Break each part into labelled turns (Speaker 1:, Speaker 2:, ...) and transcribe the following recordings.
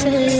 Speaker 1: سے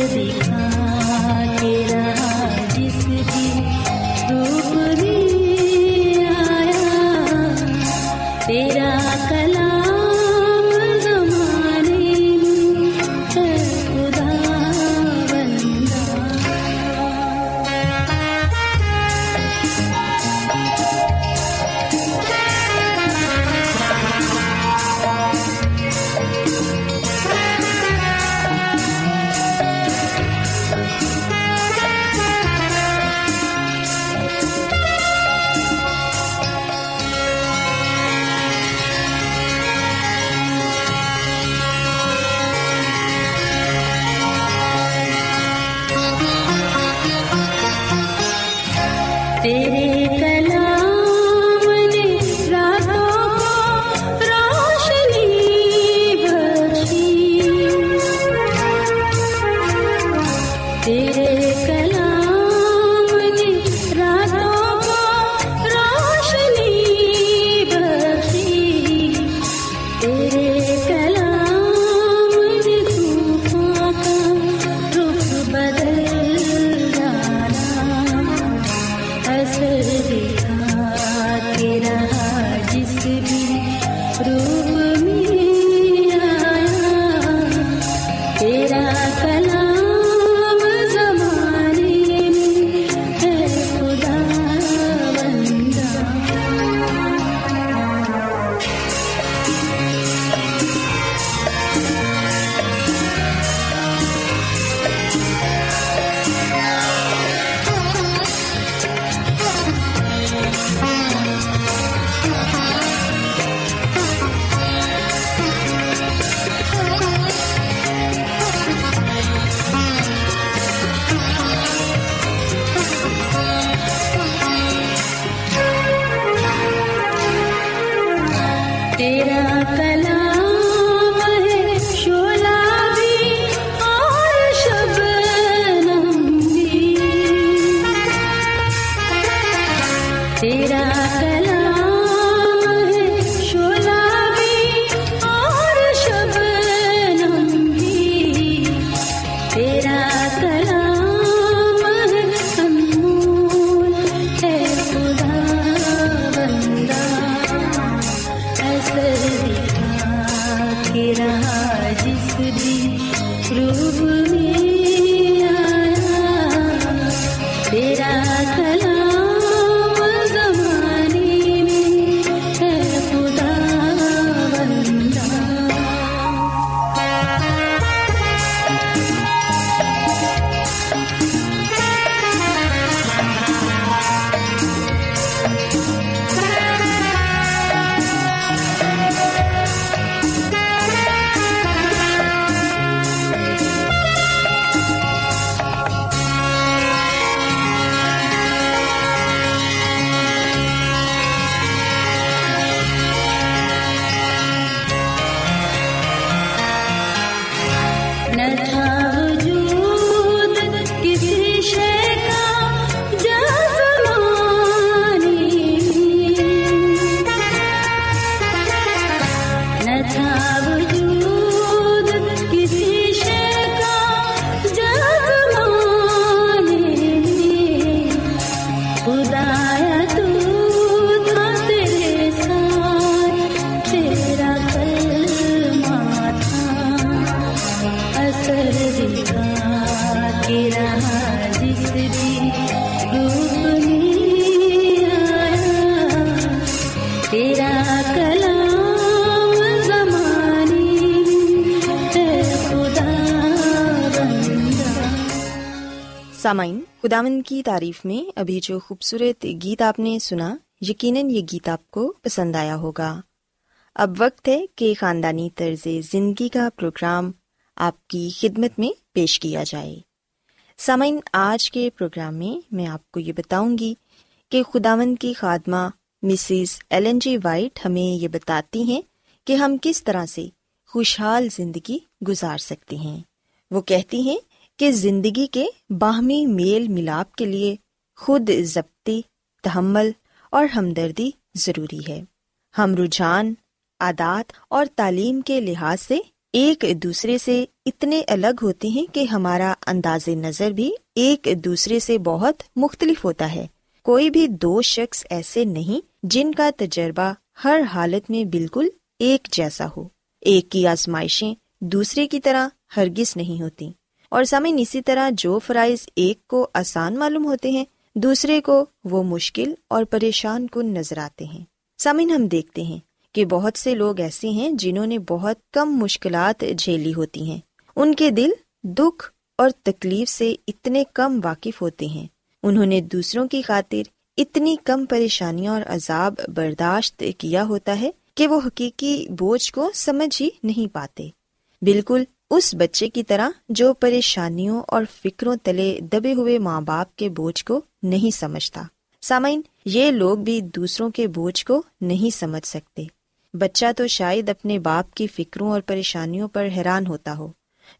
Speaker 1: رہا جس دن روح میں سامعین خداون کی تعریف میں ابھی جو خوبصورت گیت آپ نے سنا، یقیناً یہ گیت آپ کو پسند آیا ہوگا۔ اب وقت ہے کہ خاندانی طرز زندگی کا پروگرام آپ کی خدمت میں پیش کیا جائے۔ سامعین، آج کے پروگرام میں میں آپ کو یہ بتاؤں گی کہ خداون کی خادمہ مسز ایلن جی وائٹ ہمیں یہ بتاتی ہیں کہ ہم کس طرح سے خوشحال زندگی گزار سکتے ہیں۔ وہ کہتی ہیں کہ زندگی کے باہمی میل ملاپ کے لیے خود ضبطی، تحمل اور ہمدردی ضروری ہے۔ ہم رجحان، عادات اور تعلیم کے لحاظ سے ایک دوسرے سے اتنے الگ ہوتے ہیں کہ ہمارا انداز نظر بھی ایک دوسرے سے بہت مختلف ہوتا ہے۔ کوئی بھی دو شخص ایسے نہیں جن کا تجربہ ہر حالت میں بالکل ایک جیسا ہو۔ ایک کی آزمائشیں دوسرے کی طرح ہرگز نہیں ہوتی اور سامعین، اسی طرح جو فرائض ایک کو آسان معلوم ہوتے ہیں، دوسرے کو وہ مشکل اور پریشان کن نظر آتے ہیں۔ سامعین، ہم دیکھتے ہیں کہ بہت سے لوگ ایسے ہیں جنہوں نے بہت کم مشکلات جھیلی ہوتی ہیں۔ ان کے دل دکھ اور تکلیف سے اتنے کم واقف ہوتے ہیں۔ انہوں نے دوسروں کی خاطر اتنی کم پریشانیاں اور عذاب برداشت کیا ہوتا ہے کہ وہ حقیقی بوجھ کو سمجھ ہی نہیں پاتے۔ بالکل اس بچے کی طرح جو پریشانیوں اور فکروں تلے دبے ہوئے ماں باپ کے بوجھ کو نہیں سمجھتا۔ سامعین، یہ لوگ بھی دوسروں کے بوجھ کو نہیں سمجھ سکتے۔ بچہ تو شاید اپنے باپ کی فکروں اور پریشانیوں پر حیران ہوتا ہو۔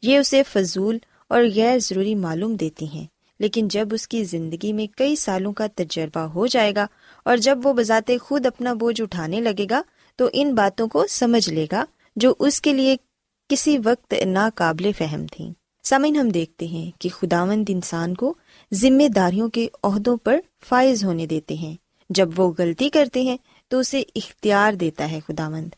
Speaker 1: یہ اسے فضول اور غیر ضروری معلوم دیتی ہیں۔ لیکن جب اس کی زندگی میں کئی سالوں کا تجربہ ہو جائے گا اور جب وہ بذات خود اپنا بوجھ اٹھانے لگے گا، تو ان باتوں کو سمجھ لے گا جو اس کے لیے کسی وقت ناقابل فہم تھی سمن ہم دیکھتے ہیں کہ خداوند انسان کو ذمہ داریوں کے عہدوں پر فائز ہونے دیتے ہیں۔ جب وہ غلطی کرتے ہیں تو اسے اختیار دیتا ہے خدا مند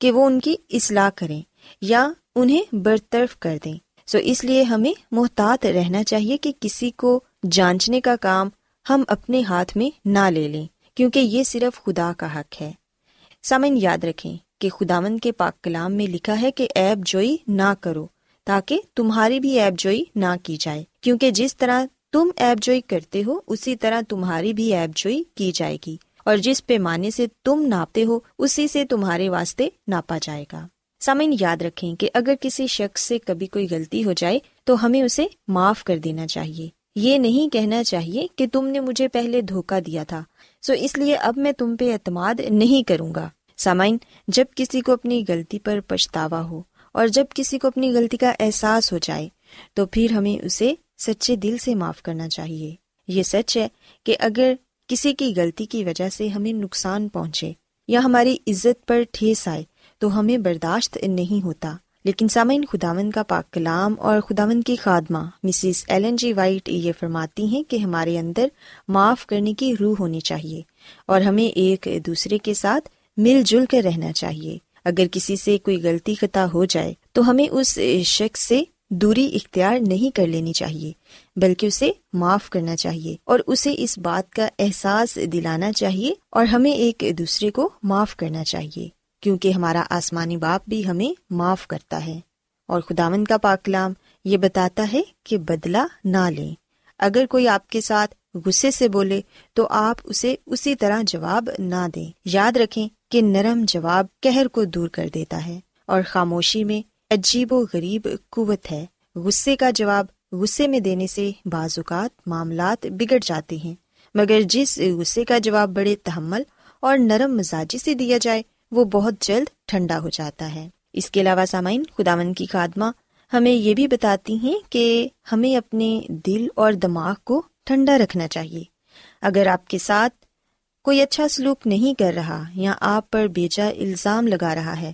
Speaker 1: کہ وہ ان کی اصلاح کریں یا انہیں برطرف کر دیں۔ سو اس لیے ہمیں محتاط رہنا چاہیے کہ کسی کو جانچنے کا کام ہم اپنے ہاتھ میں نہ لے لیں، کیونکہ یہ صرف خدا کا حق ہے۔ سامن یاد رکھیں کہ خداون کے پاک کلام میں لکھا ہے کہ ایب جوئی نہ کرو، تاکہ تمہاری بھی ایب جوئی نہ کی جائے۔ کیونکہ جس طرح تم ایب جوئی کرتے ہو، اسی طرح تمہاری بھی ایب جوئی کی جائے گی۔ اور جس پیمانے سے تم ناپتے ہو، اسی سے تمہارے واسطے ناپا جائے گا۔ سامعین، یاد رکھیں کہ اگر کسی شخص سے کبھی کوئی غلطی ہو جائے، تو ہمیں اسے معاف کر دینا چاہیے۔ یہ نہیں کہنا چاہیے کہ تم نے مجھے پہلے دھوکا دیا تھا۔ سو اس لیے اب میں تم پہ اعتماد نہیں کروں گا۔ سامعین، جب کسی کو اپنی غلطی پر پچھتاوا ہو اور جب کسی کو اپنی غلطی کا احساس ہو جائے، تو پھر ہمیں اسے سچے دل سے معاف کرنا چاہیے۔ یہ سچ ہے کہ اگر کسی کی غلطی کی وجہ سے ہمیں نقصان پہنچے یا ہماری عزت پر ٹھیس آئے، تو ہمیں برداشت نہیں ہوتا۔ لیکن سامعین خداون کا پاک کلام اور خداون کی خادمہ مسز ایلن جی وائٹ یہ فرماتی ہیں کہ ہمارے اندر معاف کرنے کی روح ہونی چاہیے اور ہمیں ایک دوسرے کے ساتھ مل جل کر رہنا چاہیے۔ اگر کسی سے کوئی غلطی خطا ہو جائے، تو ہمیں اس شخص سے دوری اختیار نہیں کر لینی چاہیے، بلکہ اسے معاف کرنا چاہیے اور اسے اس بات کا احساس دلانا چاہیے اور ہمیں ایک دوسرے کو معاف کرنا چاہیے، کیونکہ ہمارا آسمانی باپ بھی ہمیں معاف کرتا ہے۔ اور خداون کا پاکلام یہ بتاتا ہے کہ بدلا نہ لیں۔ اگر کوئی آپ کے ساتھ غصے سے بولے، تو آپ اسے اسی طرح جواب نہ دیں۔ یاد رکھیں کہ نرم جواب کہر کو دور کر دیتا ہے اور خاموشی میں عجیب و غریب قوت ہے۔ غصے کا جواب غصے میں دینے سے بعض اوقات معاملات بگڑ جاتے ہیں۔ مگر جس غصے کا جواب بڑے تحمل اور نرم مزاجی سے دیا جائے، وہ بہت جلد ٹھنڈا ہو جاتا ہے۔ اس کے علاوہ سامعین خداون کی خادمہ ہمیں یہ بھی بتاتی ہیں کہ ہمیں اپنے دل اور دماغ کو ٹھنڈا رکھنا چاہیے۔ اگر آپ کے ساتھ کوئی اچھا سلوک نہیں کر رہا یا آپ پر بیجا الزام لگا رہا ہے،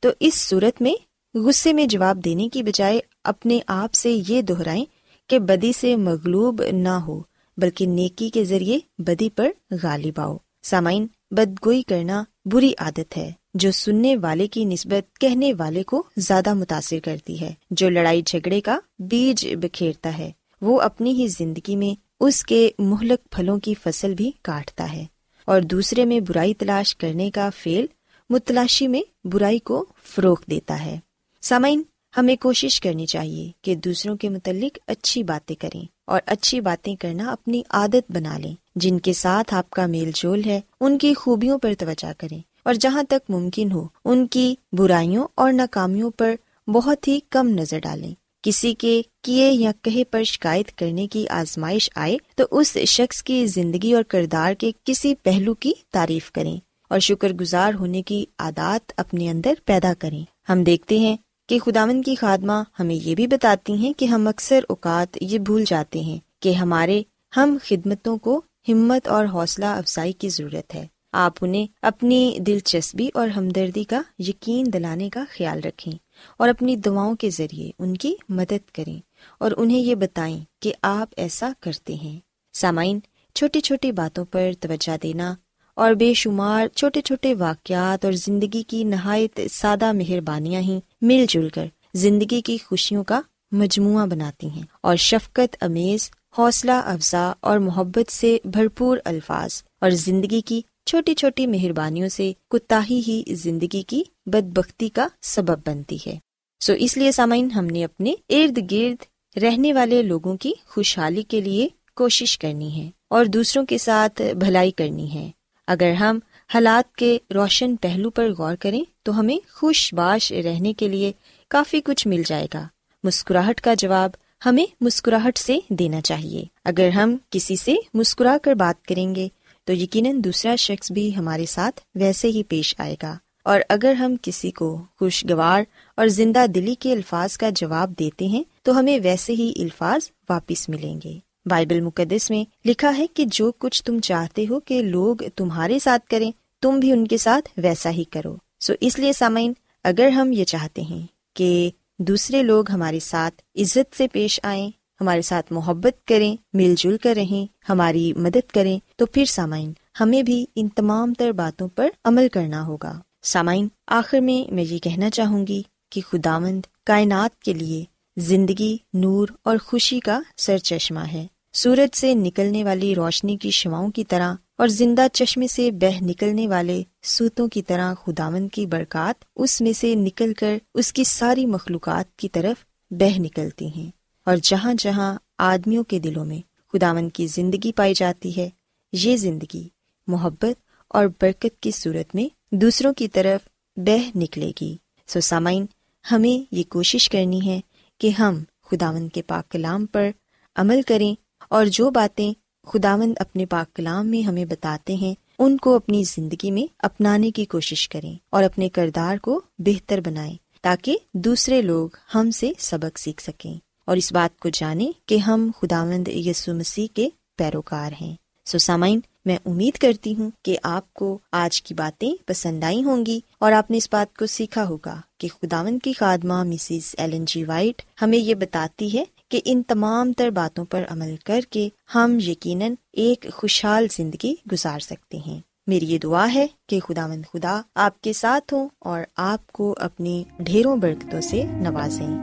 Speaker 1: تو اس صورت میں غصے میں جواب دینے کی بجائے اپنے آپ سے یہ دہرائیں کہ بدی سے مغلوب نہ ہو، بلکہ نیکی کے ذریعے بدی پر غالب آؤ۔ سامعین، بدگوئی کرنا بری عادت ہے، جو سننے والے کی نسبت کہنے والے کو زیادہ متاثر کرتی ہے۔ جو لڑائی جھگڑے کا بیج بکھیرتا ہے، وہ اپنی ہی زندگی میں اس کے مہلک پھلوں کی فصل بھی کاٹتا ہے۔ اور دوسرے میں برائی تلاش کرنے کا فیل متلاشی میں برائی کو فروغ دیتا ہے۔ سامعین، ہمیں کوشش کرنی چاہیے کہ دوسروں کے متعلق اچھی باتیں کریں اور اچھی باتیں کرنا اپنی عادت بنا لیں۔ جن کے ساتھ آپ کا میل جول ہے، ان کی خوبیوں پر توجہ کریں۔ اور جہاں تک ممکن ہو، ان کی برائیوں اور ناکامیوں پر بہت ہی کم نظر ڈالیں۔ کسی کے کیے یا کہے پر شکایت کرنے کی آزمائش آئے تو اس شخص کی زندگی اور کردار کے کسی پہلو کی تعریف کریں اور شکر گزار ہونے کی عادات اپنے اندر پیدا کریں۔ ہم دیکھتے ہیں کہ خداون کی خادمہ ہمیں یہ بھی بتاتی ہیں کہ ہم اکثر اوقات یہ بھول جاتے ہیں کہ ہمارے ہم خدمتوں کو ہمت اور حوصلہ افزائی کی ضرورت ہے۔ آپ انہیں اپنی دلچسپی اور ہمدردی کا یقین دلانے کا خیال رکھیں۔ اور اپنی دعاؤں کے ذریعے ان کی مدد کریں اور انہیں یہ بتائیں کہ آپ ایسا کرتے ہیں۔ سامعین، چھوٹی چھوٹی باتوں پر توجہ دینا اور بے شمار چھوٹے چھوٹے واقعات اور زندگی کی نہایت سادہ مہربانیاں ہی مل جل کر زندگی کی خوشیوں کا مجموعہ بناتی ہیں اور شفقت، امیز، حوصلہ، افزا اور محبت سے بھرپور الفاظ اور زندگی کی چھوٹی چھوٹی مہربانیوں سے کتا ہی زندگی کی بد بختی کا سبب بنتی ہے۔ سو اس لیے سامعین، ہم نے اپنے ارد گرد رہنے والے لوگوں کی خوشحالی کے لیے کوشش کرنی ہے اور دوسروں کے ساتھ بھلائی کرنی ہے۔ اگر ہم حالات کے روشن پہلو پر غور کریں، تو ہمیں خوش باش رہنے کے لیے کافی کچھ مل جائے گا۔ مسکراہٹ کا جواب ہمیں مسکراہٹ سے دینا چاہیے۔ اگر ہم کسی سے مسکرا کر بات کریں گے تو یقیناً دوسرا شخص بھی ہمارے ساتھ ویسے ہی پیش آئے گا۔ اور اگر ہم کسی کو خوشگوار اور زندہ دلی کے الفاظ کا جواب دیتے ہیں، تو ہمیں ویسے ہی الفاظ واپس ملیں گے۔ بائبل مقدس میں لکھا ہے کہ جو کچھ تم چاہتے ہو کہ لوگ تمہارے ساتھ کریں، تم بھی ان کے ساتھ ویسا ہی کرو۔ سو اس لیے سامعین، اگر ہم یہ چاہتے ہیں کہ دوسرے لوگ ہمارے ساتھ عزت سے پیش آئیں ہمارے ساتھ محبت کریں، مل جل کر رہیں، ہماری مدد کریں، تو پھر سامعین، ہمیں بھی ان تمام تر باتوں پر عمل کرنا ہوگا۔ سامعین، آخر میں میں یہ کہنا چاہوں گی کہ خداوند کائنات کے لیے زندگی، نور اور خوشی کا سر چشمہ ہے۔ سورج سے نکلنے والی روشنی کی شواؤں کی طرح اور زندہ چشمے سے بہ نکلنے والے سوتوں کی طرح خداون کی برکات اس میں سے نکل کر اس کی ساری مخلوقات کی طرف بہ نکلتی ہیں۔ اور جہاں جہاں آدمیوں کے دلوں میں خداون کی زندگی پائی جاتی ہے، یہ زندگی محبت اور برکت کی صورت میں دوسروں کی طرف بہ نکلے گی۔ سو سامعین، ہمیں یہ کوشش کرنی ہے کہ ہم خداون کے پاک کلام پر عمل کریں اور جو باتیں خداوند اپنے پاک کلام میں ہمیں بتاتے ہیں، ان کو اپنی زندگی میں اپنانے کی کوشش کریں اور اپنے کردار کو بہتر بنائیں تاکہ دوسرے لوگ ہم سے سبق سیکھ سکیں۔ اور اس بات کو جانیں کہ ہم خداوند یسو مسیح کے پیروکار ہیں۔ سو سامعین، میں امید کرتی ہوں کہ آپ کو آج کی باتیں پسند آئی ہوں گی اور آپ نے اس بات کو سیکھا ہوگا کہ خداون کی خادمہ مسز ایلن جی وائٹ ہمیں یہ بتاتی ہے کہ ان تمام تر باتوں پر عمل کر کے ہم یقیناً ایک خوشحال زندگی گزار سکتے ہیں۔ میری یہ دعا ہے کہ خدا مند خدا آپ کے ساتھ ہوں اور آپ کو اپنی ڈھیروں برکتوں سے نوازیں۔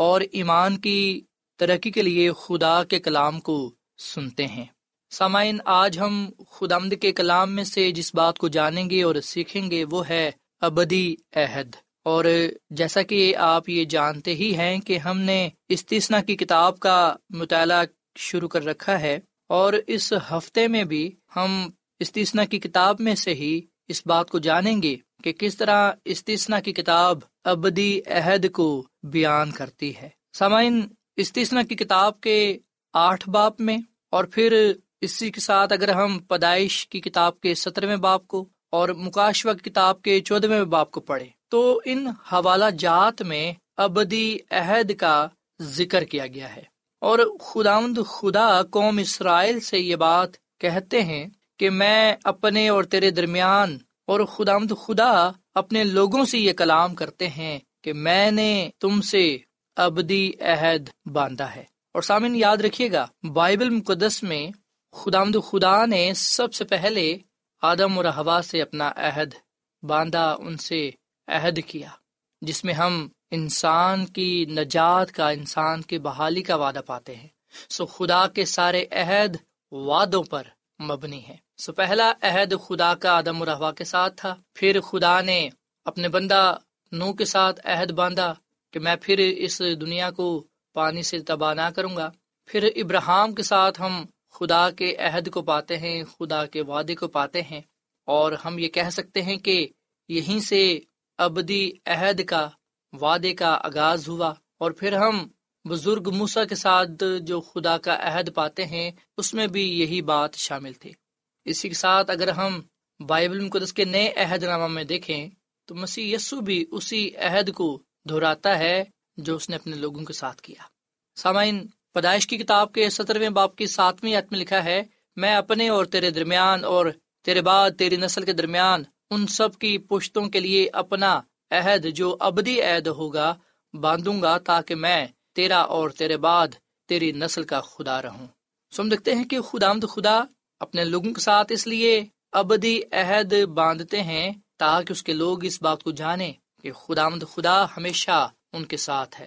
Speaker 2: اور ایمان کی ترقی کے لیے خدا کے کلام کو سنتے ہیں۔ سامعین، آج ہم خدامد کے کلام میں سے جس بات کو جانیں گے اور سیکھیں گے وہ ہے ابدی عہد۔ اور جیسا کہ آپ یہ جانتے ہی ہیں کہ ہم نے استثنا کی کتاب کا مطالعہ شروع کر رکھا ہے، اور اس ہفتے میں بھی ہم استثنا کی کتاب میں سے ہی اس بات کو جانیں گے۔ کہ کس طرح استثنا کی کتاب ابدی عہد کو بیان کرتی ہے۔ سامعین استثنا کی کتاب کے آٹھ باپ میں اور پھر اسی کے ساتھ اگر ہم پیدائش کی کتاب کے سترویں باپ کو اور مکاشوہ کتاب کے چودہویں باپ کو پڑھے تو ان حوالہ جات میں ابدی عہد کا ذکر کیا گیا ہے۔ اور خداوند خدا قوم اسرائیل سے یہ بات کہتے ہیں کہ میں اپنے اور تیرے درمیان اور خداوند خدا اپنے لوگوں سے یہ کلام کرتے ہیں کہ میں نے تم سے ابدی عہد باندھا ہے۔ اور سامن یاد رکھیے گا، بائبل مقدس میں خداوند خدا نے سب سے پہلے آدم اور ہوا سے اپنا عہد باندھا، ان سے عہد کیا، جس میں ہم انسان کی نجات کا، انسان کی بحالی کا وعدہ پاتے ہیں۔ سو خدا کے سارے عہد وعدوں پر مبنی ہے سو پہلا عہد خدا کا آدم اور ہوا کے ساتھ تھا۔ پھر خدا نے اپنے بندہ نو کے ساتھ عہد باندھا کہ میں پھر اس دنیا کو پانی سے تباہ نہ کروں گا۔ پھر ابراہم کے ساتھ ہم خدا کے عہد کو پاتے ہیں، خدا کے وعدے کو پاتے ہیں۔ اور ہم یہ کہہ سکتے ہیں کہ یہیں سے ابدی عہد کا، وعدے کا آغاز ہوا۔ اور پھر ہم بزرگ موسا کے ساتھ جو خدا کا عہد پاتے ہیں، اس میں بھی یہی بات شامل تھی۔ اسی کے ساتھ اگر ہم بائبل مقدس کے نئے عہد نامہ میں دیکھیں، تو مسیح یسو بھی اسی عہد کو دہراتا ہے جو اس نے اپنے لوگوں کے ساتھ کیا۔ سامعین، پیدائش کی کتاب کے سترویں باپ کی ساتویں عت میں لکھا ہے، میں اپنے اور تیرے درمیان اور تیرے بعد تیری نسل کے درمیان ان سب کی پشتوں کے لیے اپنا عہد جو ابدی عہد ہوگا باندھوں گا تاکہ میں تیرا اور تیرے بعد تیری نسل کا خدا رہوں۔ سم دیکھتے ہیں کہ خدا خدا اپنے لوگوں کے ساتھ اس لیے ابدی عہد باندھتے ہیں تاکہ اس کے لوگ اس بات کو جانے کہ خدا مد خدا ہمیشہ ان کے ساتھ ہے۔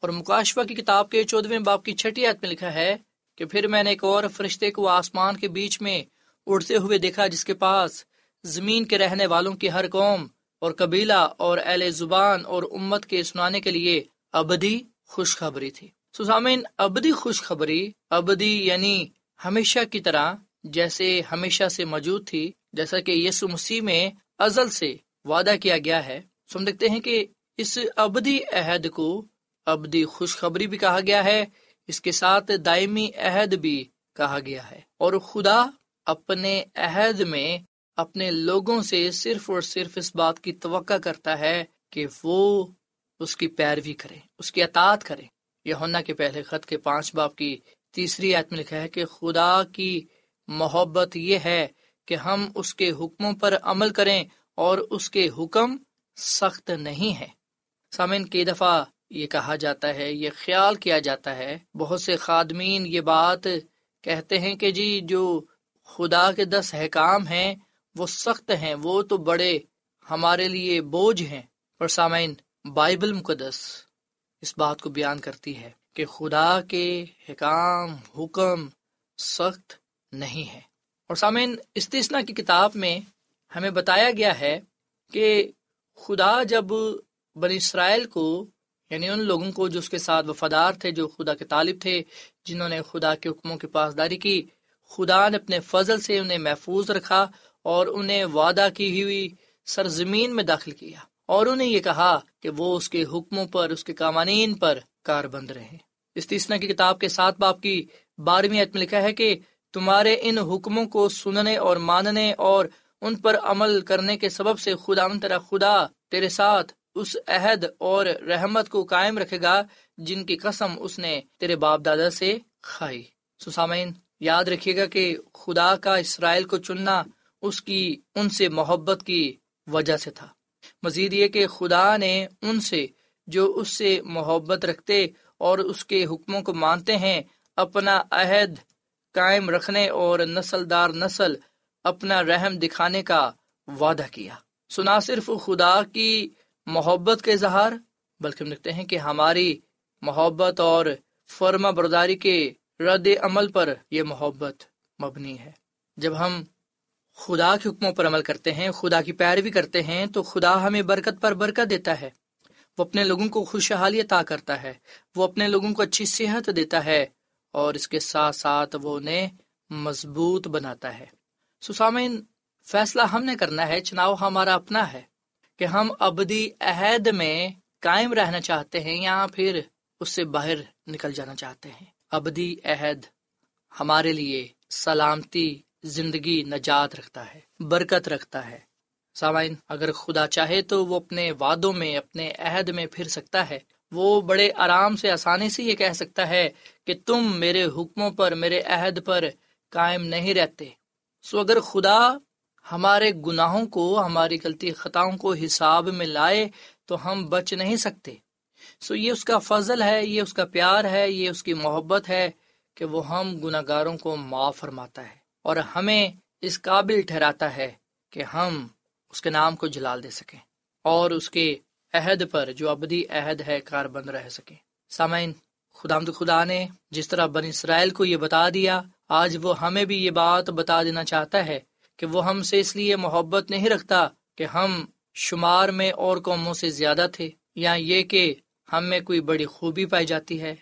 Speaker 2: اور مکاشفہ کی کتاب کے چودویں باپ کی چھٹی عت میں لکھا ہے کہ پھر میں نے ایک اور فرشتے کو آسمان کے بیچ میں اڑتے ہوئے دیکھا جس کے پاس زمین کے رہنے والوں کی ہر قوم اور قبیلہ اور اہل زبان اور امت کے سنانے کے لیے ابدی خوشخبری تھی۔ سامین ابدی خوشخبری، ابدی یعنی ہمیشہ کی طرح جیسے ہمیشہ سے موجود تھی، جیسا کہ یسو مسیح میں ازل سے وعدہ کیا گیا ہے۔ سم دیکھتے ہیں کہ اس ابدی عہد کو ابدی خوشخبری بھی کہا گیا ہے، اس کے ساتھ دائمی عہد بھی کہا گیا ہے۔ اور خدا اپنے عہد میں اپنے لوگوں سے صرف اور صرف اس بات کی توقع کرتا ہے کہ وہ اس کی پیروی کرے اس کی اطاعت کرے یہ کے پہلے خط کے پانچ باپ کی تیسری آیت میں لکھا ہے کہ خدا کی محبت یہ ہے کہ ہم اس کے حکموں پر عمل کریں اور اس کے حکم سخت نہیں ہے سامن کی دفعہ یہ کہا جاتا ہے، یہ خیال کیا جاتا ہے۔ بہت سے خادمین یہ بات کہتے ہیں کہ جی جو خدا کے دس حکام ہیں، وہ سخت ہیں، وہ تو بڑے ہمارے لیے بوجھ ہیں۔ پر سامعین، بائبل مقدس اس بات کو بیان کرتی ہے کہ خدا کے حکام، حکم سخت نہیں ہے۔ اور سامعین استثنا کی کتاب میں ہمیں بتایا گیا ہے کہ خدا جب بنی اسرائیل کو یعنی ان لوگوں کو جو اس کے ساتھ وفادار تھے، جو خدا کے طالب تھے، جنہوں نے خدا کے حکموں کی پاسداری کی، خدا نے اپنے فضل سے انہیں محفوظ رکھا اور انہیں وعدہ کی ہوئی سرزمین میں داخل کیا۔ اور انہیں یہ کہا کہ وہ اس کے حکموں پر، اس کے قوانین پر کار بند رہے۔ اس تیسنا کی کتاب کے ساتھ باپ کی بارہویں عتم لکھا ہے کہ تمہارے ان حکموں کو سننے اور ماننے اور ان پر عمل کرنے کے سبب سے خدا تیرا خدا تیرے ساتھ اس عہد اور رحمت کو قائم رکھے گا جن کی قسم اس نے تیرے باپ دادا سے کھائی۔ سسامین یاد رکھیے گا کہ خدا کا اسرائیل کو چننا اس کی ان سے محبت کی وجہ سے تھا۔ مزید یہ کہ خدا نے ان سے جو اس سے محبت رکھتے اور اس کے حکموں کو مانتے ہیں، اپنا عہد قائم رکھنے اور نسل دار نسل اپنا رحم دکھانے کا وعدہ کیا۔ سنا صرف خدا کی محبت کے اظہار، بلکہ ہم لکھتے ہیں کہ ہماری محبت اور فرما برداری کے رد عمل پر یہ محبت مبنی ہے۔ جب ہم خدا کے حکموں پر عمل کرتے ہیں، خدا کی پیروی کرتے ہیں، تو خدا ہمیں برکت پر برکت دیتا ہے۔ وہ اپنے لوگوں کو خوشحالی عطا کرتا ہے۔ وہ اپنے لوگوں کو اچھی صحت دیتا ہے۔ اور اس کے ساتھ ساتھ وہ انہیں مضبوط بناتا ہے۔ سسامین، فیصلہ ہم نے کرنا ہے، چناؤ ہمارا اپنا ہے کہ ہم ابدی عہد میں قائم رہنا چاہتے ہیں یا پھر اس سے باہر نکل جانا چاہتے ہیں۔ ابدی عہد ہمارے لیے سلامتی، زندگی نجات رکھتا ہے، برکت رکھتا ہے۔ سامعین، اگر خدا چاہے تو وہ اپنے وعدوں میں، اپنے عہد میں پھر سکتا ہے۔ وہ بڑے آرام سے آسانی سے یہ کہہ سکتا ہے کہ تم میرے حکموں پر، میرے عہد پر قائم نہیں رہتے۔ سو اگر خدا ہمارے گناہوں کو، ہماری غلطی خطاؤں کو حساب میں لائے تو ہم بچ نہیں سکتے۔ سو یہ اس کا فضل ہے، یہ اس کا پیار ہے، یہ اس کی محبت ہے کہ وہ ہم گناہ گاروں کو معاف فرماتا ہے اور ہمیں اس قابل ٹھہراتا ہے کہ ہم اس کے نام کو جلال دے سکیں اور اس کے عہد پر جو ابدی عہد ہے کار بند رہ سکیں سامعین خدا خدا نے جس طرح بن اسرائیل کو یہ بتا دیا، آج وہ ہمیں بھی یہ بات بتا دینا چاہتا ہے کہ وہ ہم سے اس لیے محبت نہیں رکھتا کہ ہم شمار میں اور قوموں سے زیادہ تھے، یا یہ کہ ہم میں کوئی بڑی خوبی پائی جاتی ہے۔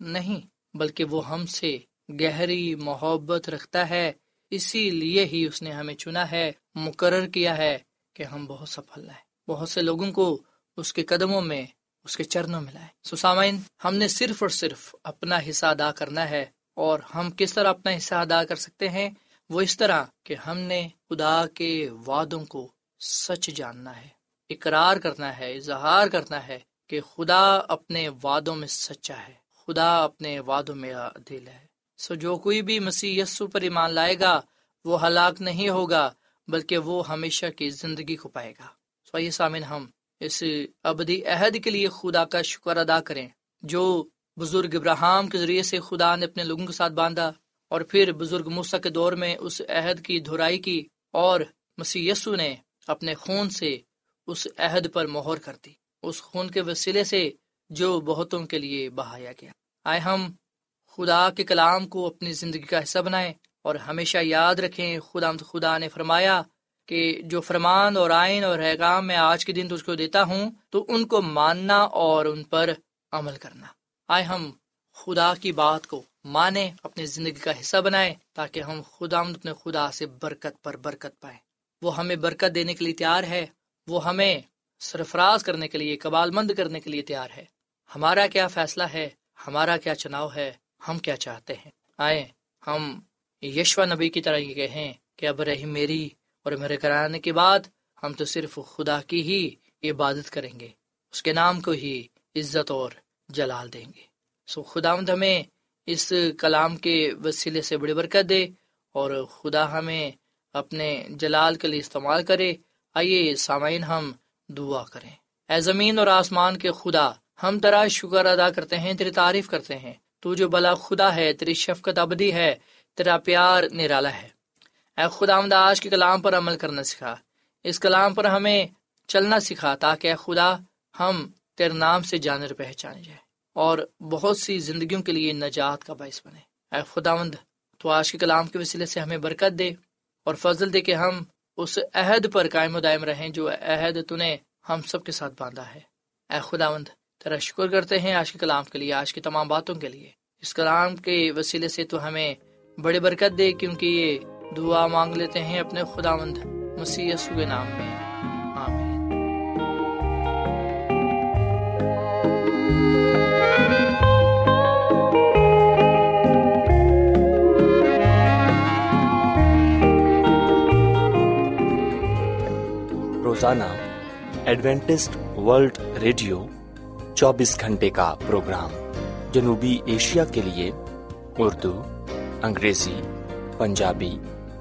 Speaker 2: نہیں، بلکہ وہ ہم سے گہری محبت رکھتا ہے۔ اسی لیے ہی اس نے ہمیں چنا ہے، مقرر کیا ہے کہ ہم بہت سفل ہیں۔ بہت سے لوگوں کو اس کے قدموں میں، اس کے چرنوں میں لائے۔ سسامین ہم نے صرف اور صرف اپنا حصہ ادا کرنا ہے اور ہم کس طرح اپنا حصہ ادا کر سکتے ہیں؟ وہ اس طرح کہ ہم نے خدا کے وعدوں کو سچ جاننا ہے، اقرار کرنا ہے، اظہار کرنا ہے کہ خدا اپنے وعدوں میں سچا ہے، خدا اپنے وعدوں میں دل ہے۔ سو جو کوئی بھی مسیح یسو پر ایمان لائے گا، وہ ہلاک نہیں ہوگا، بلکہ وہ ہمیشہ کی زندگی کو پائے گا۔ سو یہ سامن ہم اس ابدی عہد کے لیے خدا کا شکر ادا کریں۔ جو بزرگ ابراہم کے ذریعے سے خدا نے اپنے لوگوں کے ساتھ باندھا اور پھر بزرگ موسا کے دور میں اس عہد کی دھرائی کی اور مسی یسو نے اپنے خون سے اس عہد پر مہر کر دی۔ اس خون کے وسیلے سے جو بہتوں کے لیے بہایا گیا۔ آئے ہم خدا کے کلام کو اپنی زندگی کا حصہ بنائیں اور ہمیشہ یاد رکھیں۔ خدا خدا نے فرمایا کہ جو فرمان اور آئین اور حیغام میں آج کے دن تجھ کو دیتا ہوں، تو ان کو ماننا اور ان پر عمل کرنا۔ آئے ہم خدا کی بات کو مانے اپنی زندگی کا حصہ بنائیں، تاکہ ہم خدا اپنے خدا سے برکت پر برکت پائیں۔ وہ ہمیں برکت دینے کے لیے تیار ہے، وہ ہمیں سرفراز کرنے کے لیے، قبال مند کرنے کے لیے تیار ہے۔ ہمارا کیا فیصلہ ہے؟ ہمارا کیا چناؤ ہے؟ ہم کیا چاہتے ہیں؟ آئے ہم یشوا نبی کی طرح یہ کہیں کہ اب رہی میری اور میرے کرانے کے بعد ہم تو صرف خدا کی ہی عبادت کریں گے، اس کے نام کو ہی عزت اور جلال دیں گے۔ سو خدا ہمیں اس کلام کے وسیلے سے بڑی برکت دے اور خدا ہمیں اپنے جلال کے لیے استعمال کرے۔ آئیے سامعین، ہم دعا کریں۔ اے زمین اور آسمان کے خدا، ہم ترا شکر ادا کرتے ہیں، تیری تعریف کرتے ہیں۔ تو جو بلا خدا ہے، تیری شفقت ابدی ہے، تیرا پیار نرالا ہے۔ اے خدا آج کے کلام پر عمل کرنا سکھا۔ اس کلام پر ہمیں چلنا سکھا تاکہ اے خدا ہم تیرے نام سے جانر پہچانے جائے اور بہت سی زندگیوں کے لیے نجات کا باعث بنے اے خدا مند تو آج کے کلام کے وسیلے سے ہمیں برکت دے اور فضل دے کہ ہم اس عہد پر قائم و دائم رہیں جو عہد تو نے ہم سب کے ساتھ باندھا ہے۔ اے خدا مند تیرا شکر کرتے ہیں آج کے کلام کے لیے، آج کی تمام باتوں کے لیے۔ اس کلام کے وسیلے سے تو ہمیں بڑی برکت دے کیونکہ یہ دعا مانگ لیتے ہیں اپنے خدا مند مسیح کے نام میں۔ آمین۔
Speaker 3: روزانہ ایڈوینٹسٹ ورلڈ ریڈیو چوبیس گھنٹے کا پروگرام جنوبی ایشیا کے لیے اردو، انگریزی، پنجابی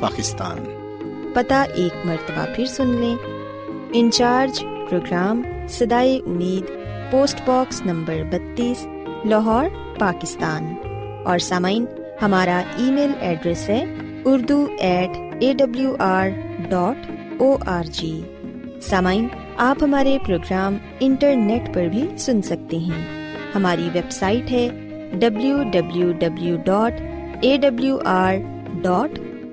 Speaker 4: پاکستان۔
Speaker 1: پتہ ایک مرتبہ پھر سن لیں۔ انچارج پروگرام سدائے امید، پوسٹ باکس نمبر بتیس، لاہور، پاکستان۔ اور سامعین، ہمارا ای میل ایڈریس ہے Urdu at A W R dot O R G سامعین، آپ ہمارے پروگرام انٹرنیٹ پر بھی سن سکتے ہیں۔ ہماری ویب سائٹ ہے W W W dot A W R dot